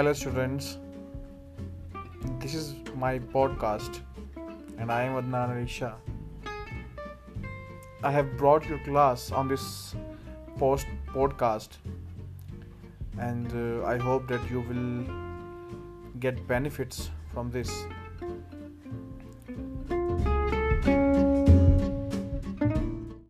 Hello students, this is my podcast and I am Adnan Alisha. I have brought your class on this podcast and uh, I hope that you will get benefits from this.